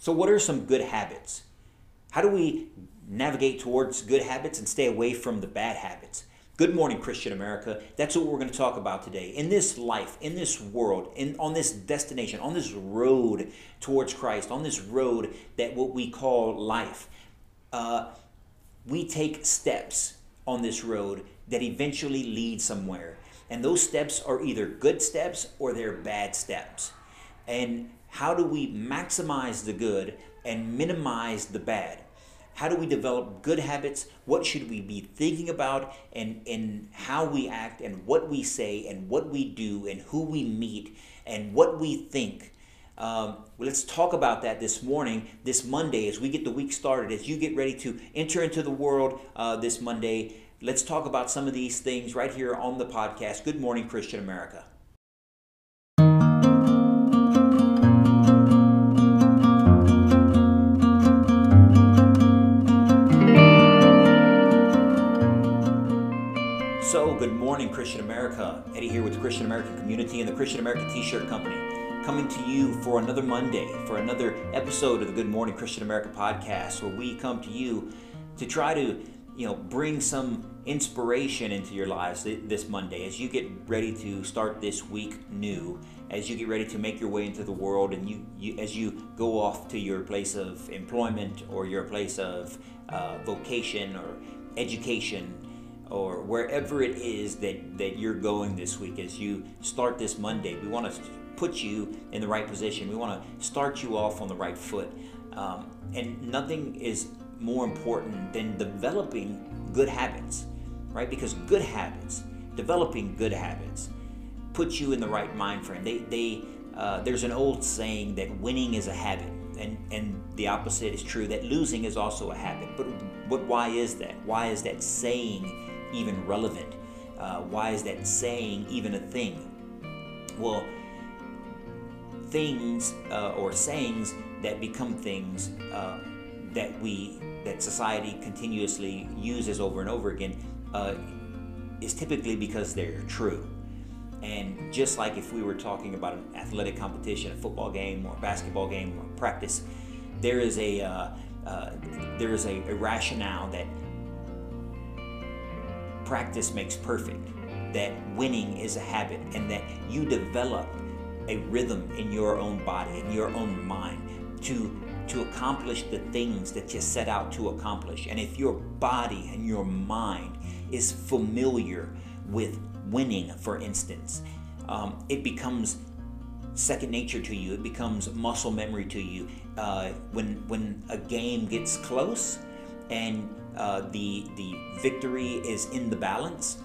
So, what are some good habits? How do we navigate towards good habits and stay away from the bad habits? Good morning, Christian America. That's what we're going to talk about today. In this life, in this world, in on this destination, on this road towards Christ, on this road that what we call life, uh, we take steps on this road that eventually lead somewhere. And those steps are either good steps or they're bad steps. And how do we maximize the good and minimize the bad? How do we develop good habits? What should we be thinking about and, and how we act and what we say and what we do and who we meet and what we think? Um, well, let's talk about that this morning, this Monday, as we get the week started, as you get ready to enter into the world uh, this Monday. Let's talk about some of these things right here on the podcast. Good morning, Christian America. Good morning, Christian America. Eddie here with the Christian American Community and the Christian American T shirt Company, coming to you for another Monday, for another episode of the Good Morning Christian America podcast, where we come to you to try to you know bring some inspiration into your lives this Monday as you get ready to start this week new as you get ready to make your way into the world and you, you as you go off to your place of employment or your place of uh, vocation or education or wherever it is that, that you're going this week as you start this Monday. We want to put you in the right position. We want to start you off on the right foot. Um, and nothing is more important than developing good habits, right? Because good habits, developing good habits, puts you in the right mind frame. They, they, uh, there's an old saying that winning is a habit, and, and the opposite is true, that losing is also a habit. But, but why is that? Why is that saying even relevant? Uh, why is that saying even a thing? Well, things uh, or sayings that become things uh, that we that society continuously uses over and over again uh, is typically because they're true. And just like if we were talking about an athletic competition, a football game or a basketball game or practice, there is a uh, uh, there is a, a rationale that practice makes perfect, that winning is a habit, and that you develop a rhythm in your own body, in your own mind, to to accomplish the things that you set out to accomplish. And if your body and your mind is familiar with winning, for instance, um, it becomes second nature to you. It becomes muscle memory to you. Uh, when when a game gets close, and uh, the the victory is in the balance.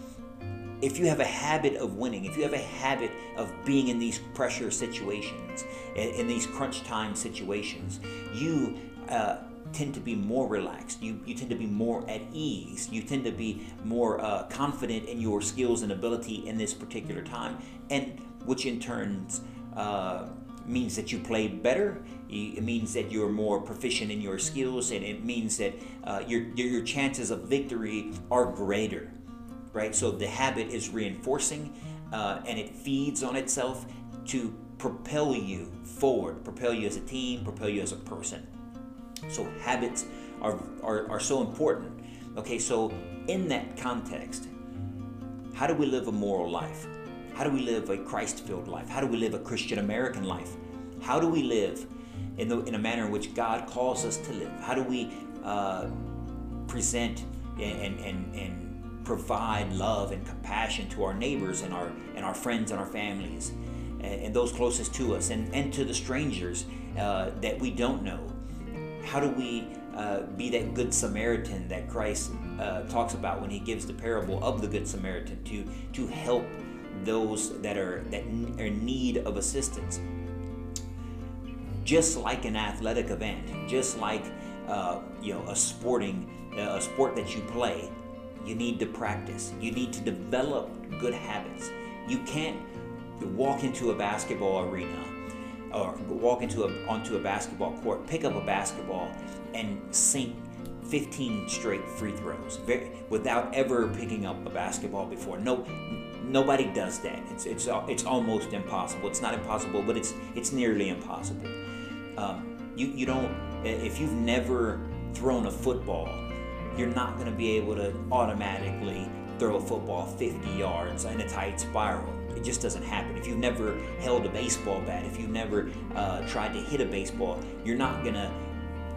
If you have a habit of winning, if you have a habit of being in these pressure situations, in, these crunch time situations, you uh, tend to be more relaxed. You, you tend to be more at ease. You tend to be more uh, confident in your skills and ability in this particular time, and which in turns uh, means that you play better. It means that you're more proficient in your skills, and it means that uh, your, your chances of victory are greater, right? So the habit is reinforcing, uh, and it feeds on itself to propel you forward, propel you as a team, propel you as a person. So habits are, are, are so important. Okay, so in that context, how do we live a moral life? How do we live a Christ filled life? How do we live a Christian American life? How do we live in, the, in a manner in which God calls us to live? How do we uh, present and, and, and provide love and compassion to our neighbors and our, and our friends and our families and, and those closest to us and, and to the strangers uh, that we don't know? How do we uh, be that good Samaritan that Christ uh, talks about when he gives the parable of the good Samaritan to, to help those that are that are in need of assistance. Just like an athletic event, just like uh, you know a sporting uh, a sport that you play, you need to practice. You need to develop good habits. You can't walk into a basketball arena or walk into a onto a basketball court, pick up a basketball, and sink 15 straight free throws without ever picking up a basketball before. No, nobody does that. It's it's it's almost impossible. It's not impossible, but it's it's nearly impossible. Um, You you don't if you've never thrown a football, you're not going to be able to automatically throw a football 50 yards in a tight spiral. It just doesn't happen. If you've never held a baseball bat, if you've never uh, tried to hit a baseball, you're not going to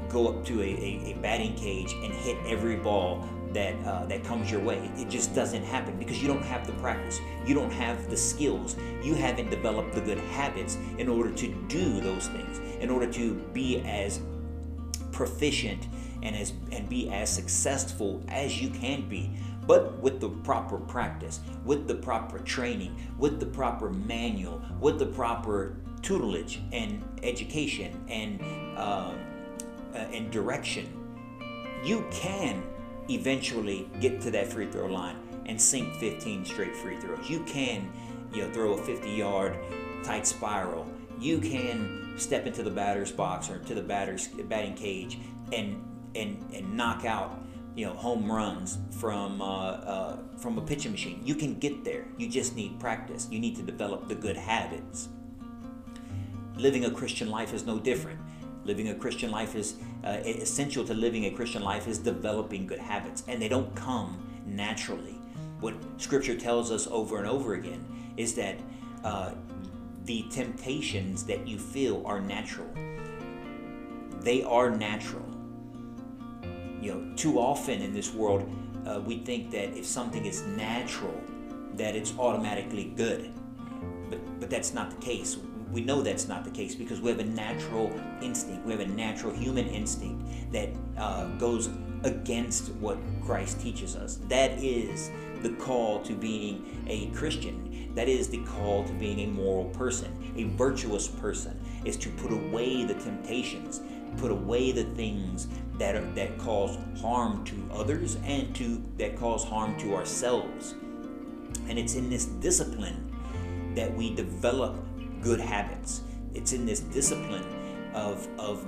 go up to a, a, a, batting cage and hit every ball that uh, that comes your way. It just doesn't happen because you don't have the practice. You don't have the skills. You haven't developed the good habits in order to do those things. In order to be as proficient and as and be as successful as you can be but with the proper practice, with the proper training, with the proper manual, with the proper tutelage and education and uh, and direction, you can eventually get to that free throw line and sink 15 straight free throws. You can, you know, throw a 50-yard tight spiral. You can step into the batter's box or to the batter's batting cage and and and knock out you know home runs from uh, uh, from a pitching machine. You can get there. You just need practice. You need to develop the good habits. Living a Christian life is no different. Living a Christian life is uh, essential to living a Christian life is developing good habits, and they don't come naturally. What Scripture tells us over and over again is that uh, the temptations that you feel are natural. They are natural you know, too often in this world, uh, we think that if something is natural, that it's automatically good. But, but that's not the case. We know that's not the case because we have a natural instinct. We have a natural human instinct that uh, goes against what Christ teaches us. That is the call to being a Christian. That is the call to being a moral person, a virtuous person, is to put away the temptations, put away the things that are, that cause harm to others and to that cause harm to ourselves. And it's in this discipline that we develop good habits. It's in this discipline of of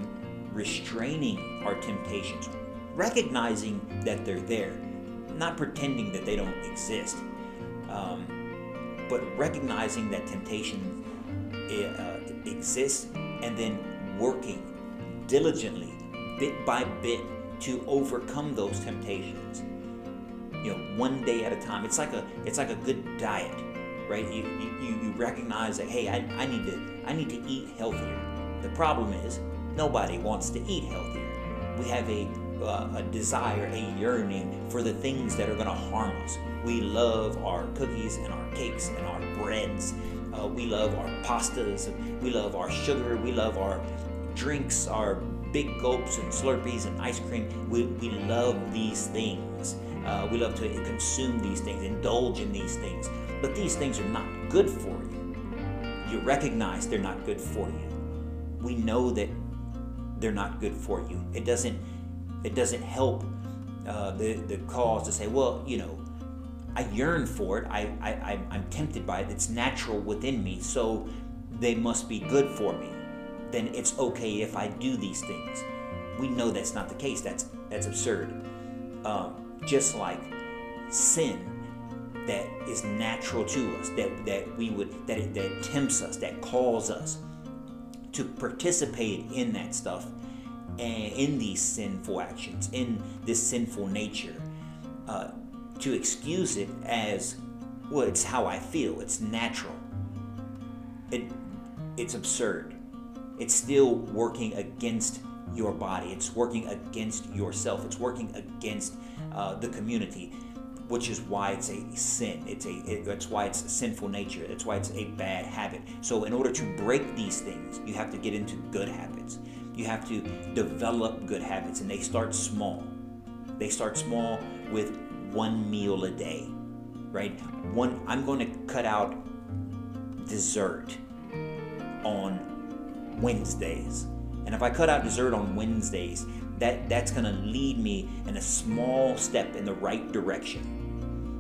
restraining our temptations, recognizing that they're there, not pretending that they don't exist, um, but recognizing that temptation uh, exists and then working diligently bit by bit to overcome those temptations. You know, one day at a time. It's like a it's like a good diet, right? You you, you recognize that hey, I, I need to I need to eat healthier. The problem is nobody wants to eat healthier. We have a uh, a desire, a yearning for the things that are going to harm us. We love our cookies and our cakes and our breads. Uh, we love our pastas. We love our sugar. We love our drinks, our big gulps and Slurpees and ice cream. We, we love these things. Uh, we love to consume these things, indulge in these things. But these things are not good for you. You recognize they're not good for you. We know that they're not good for you. It doesn't it doesn't help uh, the the cause to say, well, you know, I yearn for it. I, I I'm tempted by it. It's natural within me, so they must be good for me then it's okay if I do these things. We know that's not the case. That's that's absurd. Um, just like sin that is natural to us, that that we would that that tempts us, that calls us to participate in that stuff and in these sinful actions, in this sinful nature, uh, to excuse it as well. It's how I feel. It's natural. It it's absurd it's still working against your body. It's working against yourself. It's working against uh, the community, which is why it's a sin. It's a it, that's why it's a sinful nature. That's why it's a bad habit. So in order to break these things, you have to get into good habits. You have to develop good habits, and they start small. They start small with one meal a day, right? One. I'm going to cut out dessert on Wednesdays. And if I cut out dessert on Wednesdays, that, that's going to lead me in a small step in the right direction.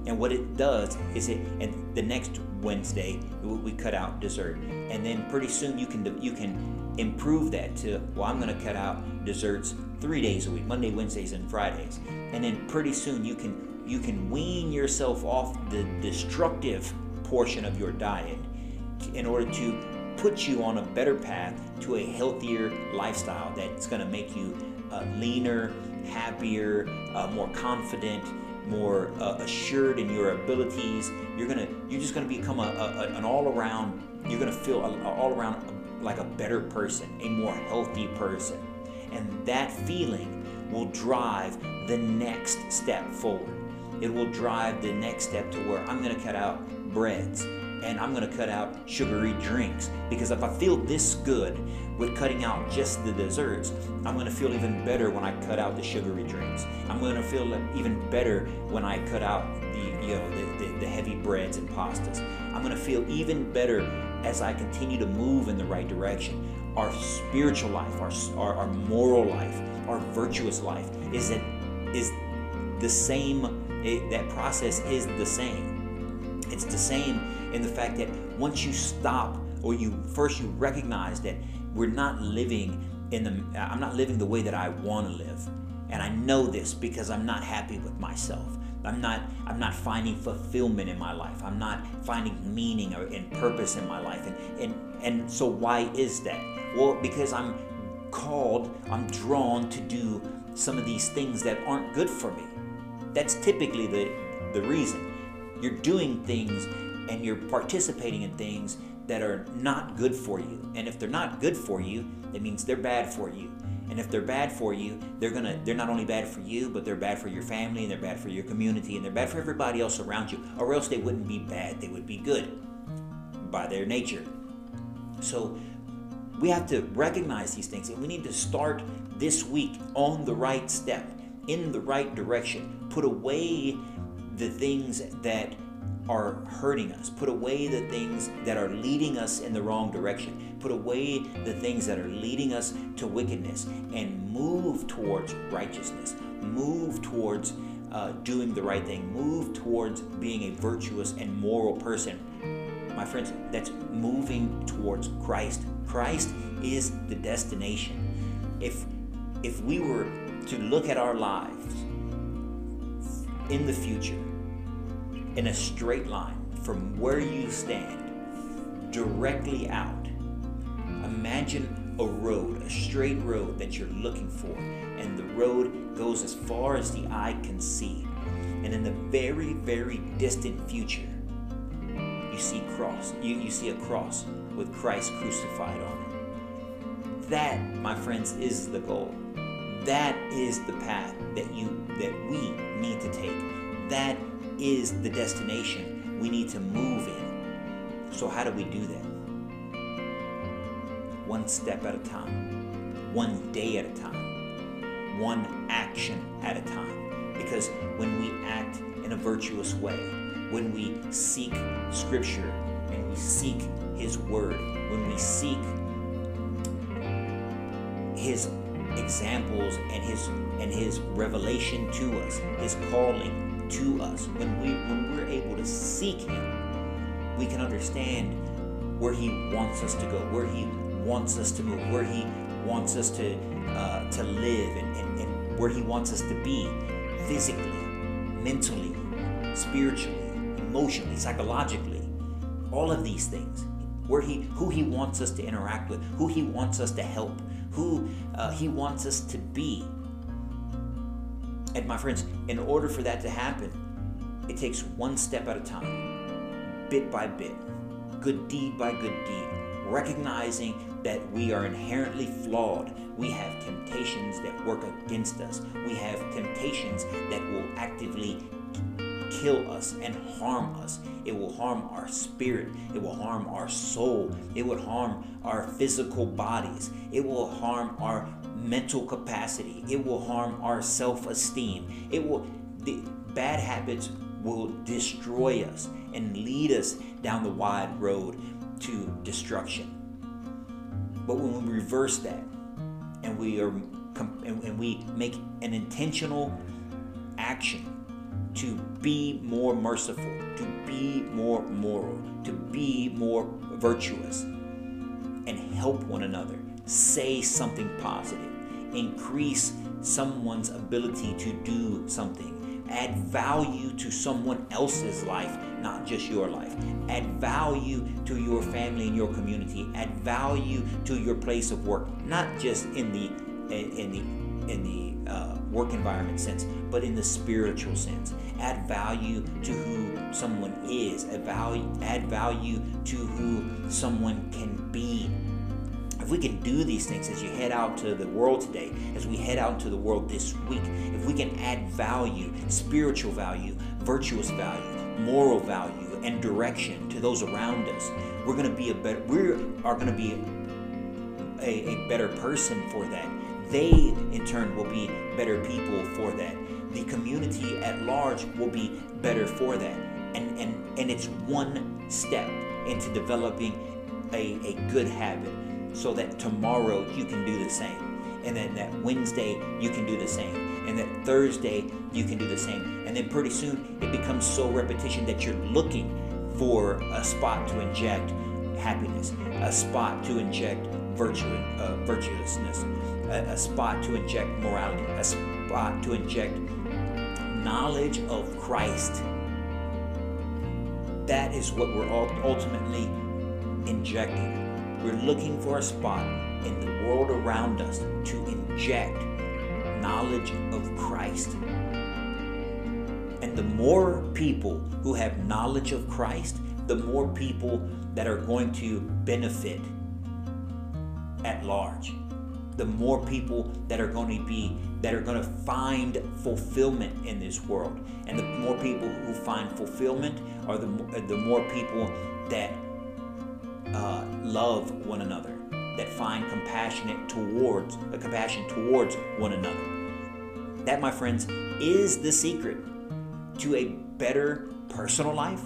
And what it does is it, and the next Wednesday we cut out dessert, and then pretty soon you can you can improve that to well I'm going to cut out desserts three days a week, Monday, Wednesdays, and Fridays, and then pretty soon you can you can wean yourself off the destructive portion of your diet in order to put you on a better path to a healthier lifestyle that's going to make you uh, leaner, happier, uh, more confident, more uh, assured in your abilities. You're gonna, you're just gonna become a, a an all-around. You're gonna feel a, a all-around like a better person, a more healthy person, and that feeling will drive the next step forward. It will drive the next step to where I'm gonna cut out breads and I'm going to cut out sugary drinks because if I feel this good with cutting out just the desserts, I'm going to feel even better when I cut out the sugary drinks. I'm going to feel even better when I cut out the you know the, the, the heavy breads and pastas. I'm going to feel even better as I continue to move in the right direction. Our spiritual life, our, our, our moral life, our virtuous life is that is the same. It, that process is the same. It's the same in the fact that once you stop or you first you recognize that we're not living in the I'm not living the way that I want to live. And I know this because I'm not happy with myself. I'm not I'm not finding fulfillment in my life. I'm not finding meaning or and purpose in my life. And and and so why is that? Well, because I'm called, I'm drawn to do some of these things that aren't good for me. That's typically the the reason. You're doing things and you're participating in things that are not good for you. And if they're not good for you, that means they're bad for you. And if they're bad for you, they're gonna they're not only bad for you, but they're bad for your family and they're bad for your community and they're bad for everybody else around you. Or else they wouldn't be bad, they would be good by their nature. So we have to recognize these things and we need to start this week on the right step, in the right direction. Put away the things that are hurting us. Put away the things that are leading us in the wrong direction. Put away the things that are leading us to wickedness and move towards righteousness. Move towards uh, doing the right thing. Move towards being a virtuous and moral person. My friends, that's moving towards Christ. Christ is the destination. If if we were to look at our lives in the future in a straight line from where you stand directly out. Imagine a road, a straight road that you're looking for, and the road goes as far as the eye can see. And in the very, very distant future, you see cross. You, you see a cross with Christ crucified on it. That, my friends, is the goal. That is the path that you that we need to take. That is the destination we need to move in. So, how do we do that? One step at a time, one day at a time, one action at a time. Because when we act in a virtuous way, when we seek Scripture and we seek His Word, when we seek His examples and His and His revelation to us, His calling, to us. When we when we're able to seek Him, we can understand where He wants us to go, where He wants us to move, where He wants us to uh, to live, and, and, and where He wants us to be physically, mentally, spiritually, emotionally, psychologically. All of these things. Where he, who he wants us to interact with, who he wants us to help, who uh, he wants us to be. And my friends, in order for that to happen, it takes one step at a time, bit by bit, good deed by good deed, recognizing that we are inherently flawed. We have temptations that work against us. We have temptations that will actively kill us and harm us. It will harm our spirit. It will harm our soul. It will harm our physical bodies. It will harm our mental capacity. It will harm our self-esteem. It will the bad habits will destroy us and lead us down the wide road to destruction. But when we reverse that and we are and we make an intentional action to be more merciful, to be more moral, to be more virtuous, and help one another. Say something positive. Increase someone's ability to do something Add value to someone else's life, not just your life. Add value to your family and your community. Add value to your place of work, not just in the in the in the uh, work environment sense, but in the spiritual sense. Add value to who someone is. Add value, add value to who someone can be if we can do these things as you head out to the world today, as we head out into the world this week, if we can add value, spiritual value, virtuous value, moral value, and direction to those around us, we're going to be a better. We are going to be a, a better person for that. They, in turn, will be better people for that. The community at large will be better for that. And and and it's one step into developing a, a good habit so that tomorrow you can do the same. And then that Wednesday you can do the same. And that Thursday you can do the same. And then pretty soon it becomes so repetition that you're looking for a spot to inject happiness, a spot to inject virtue, uh, virtuousness, a, a spot to inject morality, a spot to inject knowledge of Christ. That is what we're ultimately injecting we're looking for a spot in the world around us to inject knowledge of Christ. And the more people who have knowledge of Christ, the more people that are going to benefit at large. The more people that are going to be that are going to find fulfillment in this world, and the more people who find fulfillment are the the more people that uh, love one another, that find compassionate towards a compassion towards one another. That, my friends, is the secret to a better personal life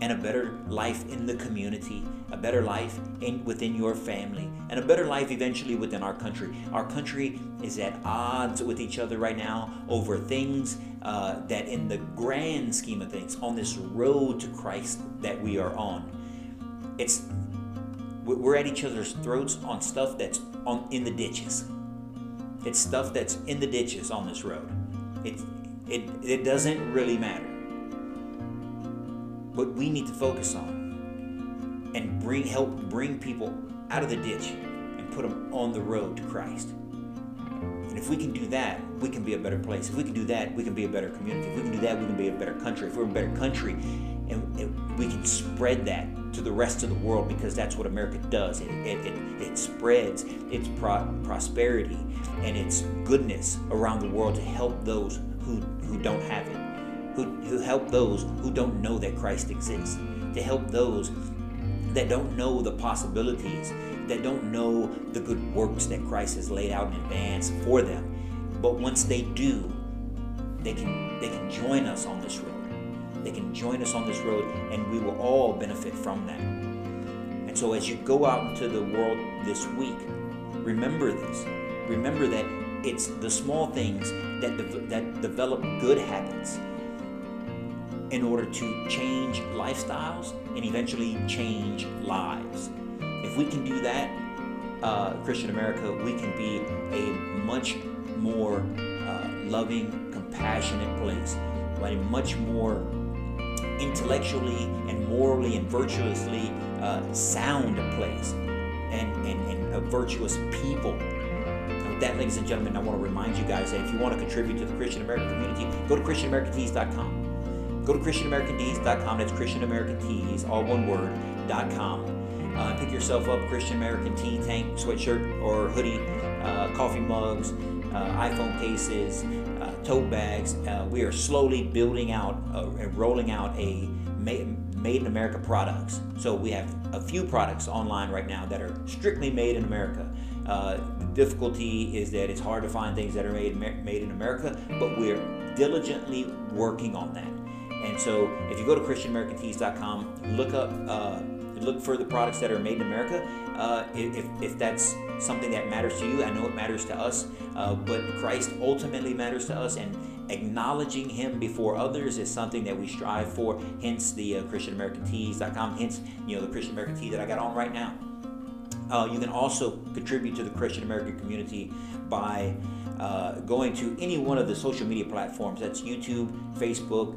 and a better life in the community, a better life in, within your family, and a better life eventually within our country. Our country is at odds with each other right now over things uh, that, in the grand scheme of things, on this road to Christ that we are on, it's we're at each other's throats on stuff that's on in the ditches. It's stuff that's in the ditches on this road. It it it doesn't really matter. What we need to focus on and bring help bring people out of the ditch and put them on the road to Christ. And if we can do that, we can be a better place. If we can do that, we can be a better community. If we can do that, we can be a better country. If we're a better country, and, and we can spread that to the rest of the world because that's what America does. It, it, it, it spreads its pro- prosperity and its goodness around the world to help those who, who don't have it, who, who help those who don't know that Christ exists, to help those that don't know the possibilities, that don't know the good works that Christ has laid out in advance for them. But once they do, they can they can join us on this road they can join us on this road and we will all benefit from that. And so as you go out into the world this week, remember this. Remember that it's the small things that, de- that develop good habits in order to change lifestyles and eventually change lives. If we can do that, uh, Christian America, we can be a much more uh, loving, compassionate place, but a much more intellectually and morally and virtuously uh, sound place and, and, and a virtuous people. That, ladies and gentlemen, I want to remind you guys that if you want to contribute to the Christian American community, go to ChristianAmericanTees.com. Go to ChristianAmericanTees.com. That's Christian American Tees, all one word, dot .com. Uh, pick yourself up Christian American Tee tank, sweatshirt, or hoodie, uh, coffee mugs, uh, iPhone cases, uh, tote bags. Uh, we are slowly building out and rolling out a made, made in America products. So we have a few products online right now that are strictly made in America. Uh, the difficulty is that it's hard to find things that are made made in America, but we're diligently working on that. And so, if you go to ChristianAmericanTees.com, look up uh, look for the products that are made in America. Uh, if, if that's something that matters to you, I know it matters to us, uh, but Christ ultimately matters to us, and acknowledging Him before others is something that we strive for. Hence the uh, ChristianAmericanTees.com. Hence, you know, the Christian American tee that I got on right now. Uh, you can also contribute to the Christian American community by uh, going to any one of the social media platforms that's YouTube, Facebook,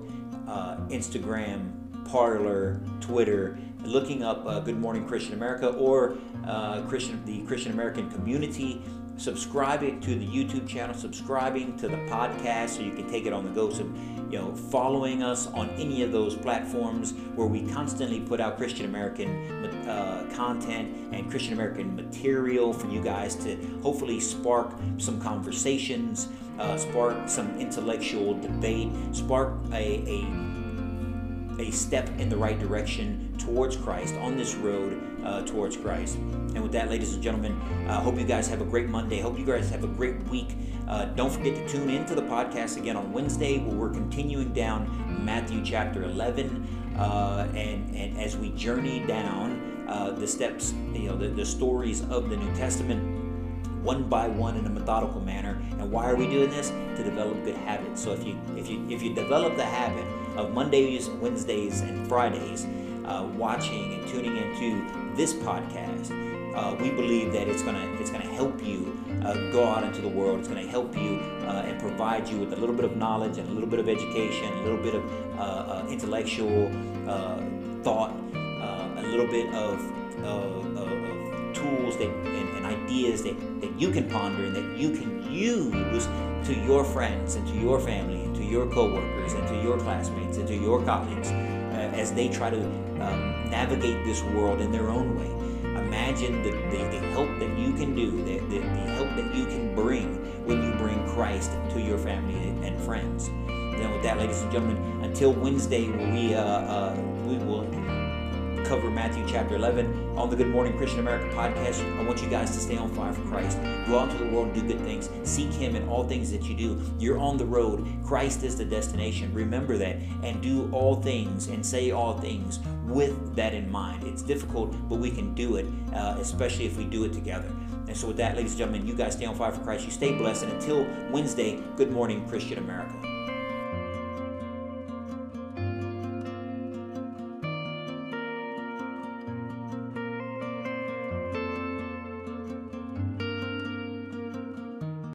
uh, Instagram, Parler, Twitter, looking up uh, Good Morning Christian America or uh, Christian the Christian American Community subscribing to the YouTube channel, subscribing to the podcast so you can take it on the go. So, you know, following us on any of those platforms where we constantly put out Christian American uh, content and Christian American material for you guys to hopefully spark some conversations, uh, spark some intellectual debate, spark a, a a step in the right direction towards Christ on this road uh, towards Christ. And with that, ladies and gentlemen, I uh, hope you guys have a great Monday. Hope you guys have a great week. Uh, don't forget to tune in to the podcast again on Wednesday, where we're continuing down Matthew chapter 11, uh, and and as we journey down uh, the steps, you know, the, the stories of the New Testament one by one in a methodical manner. And why are we doing this? To develop good habits. So if you if you if you develop the habit of Mondays, Wednesdays, and Fridays, uh, watching and tuning into this podcast, uh, we believe that it's gonna it's gonna help you uh, go out into the world. It's gonna help you uh, and provide you with a little bit of knowledge and a little bit of education, a little bit of uh, uh, intellectual thought, little bit of, of, of tools that and, and ideas that, that you can ponder and that you can use to your friends and to your family and to your coworkers and to your classmates and to your colleagues uh, as they try to um, navigate this world in their own way. Imagine the, the, the help that you can do, the, the, the, help that you can bring when you bring Christ to your family and friends. Then, with that, ladies and gentlemen, until Wednesday, we uh, uh, we will cover Matthew chapter 11 on the Good Morning Christian America podcast. I want you guys to stay on fire for Christ. Go out into the world and do good things. Seek Him in all things that you do. You're on the road. Christ is the destination. Remember that and do all things and say all things with that in mind. It's difficult, but we can do it, uh, especially if we do it together. And so, with that, ladies and gentlemen, you guys stay on fire for Christ. You stay blessed. And until Wednesday, good morning, Christian America.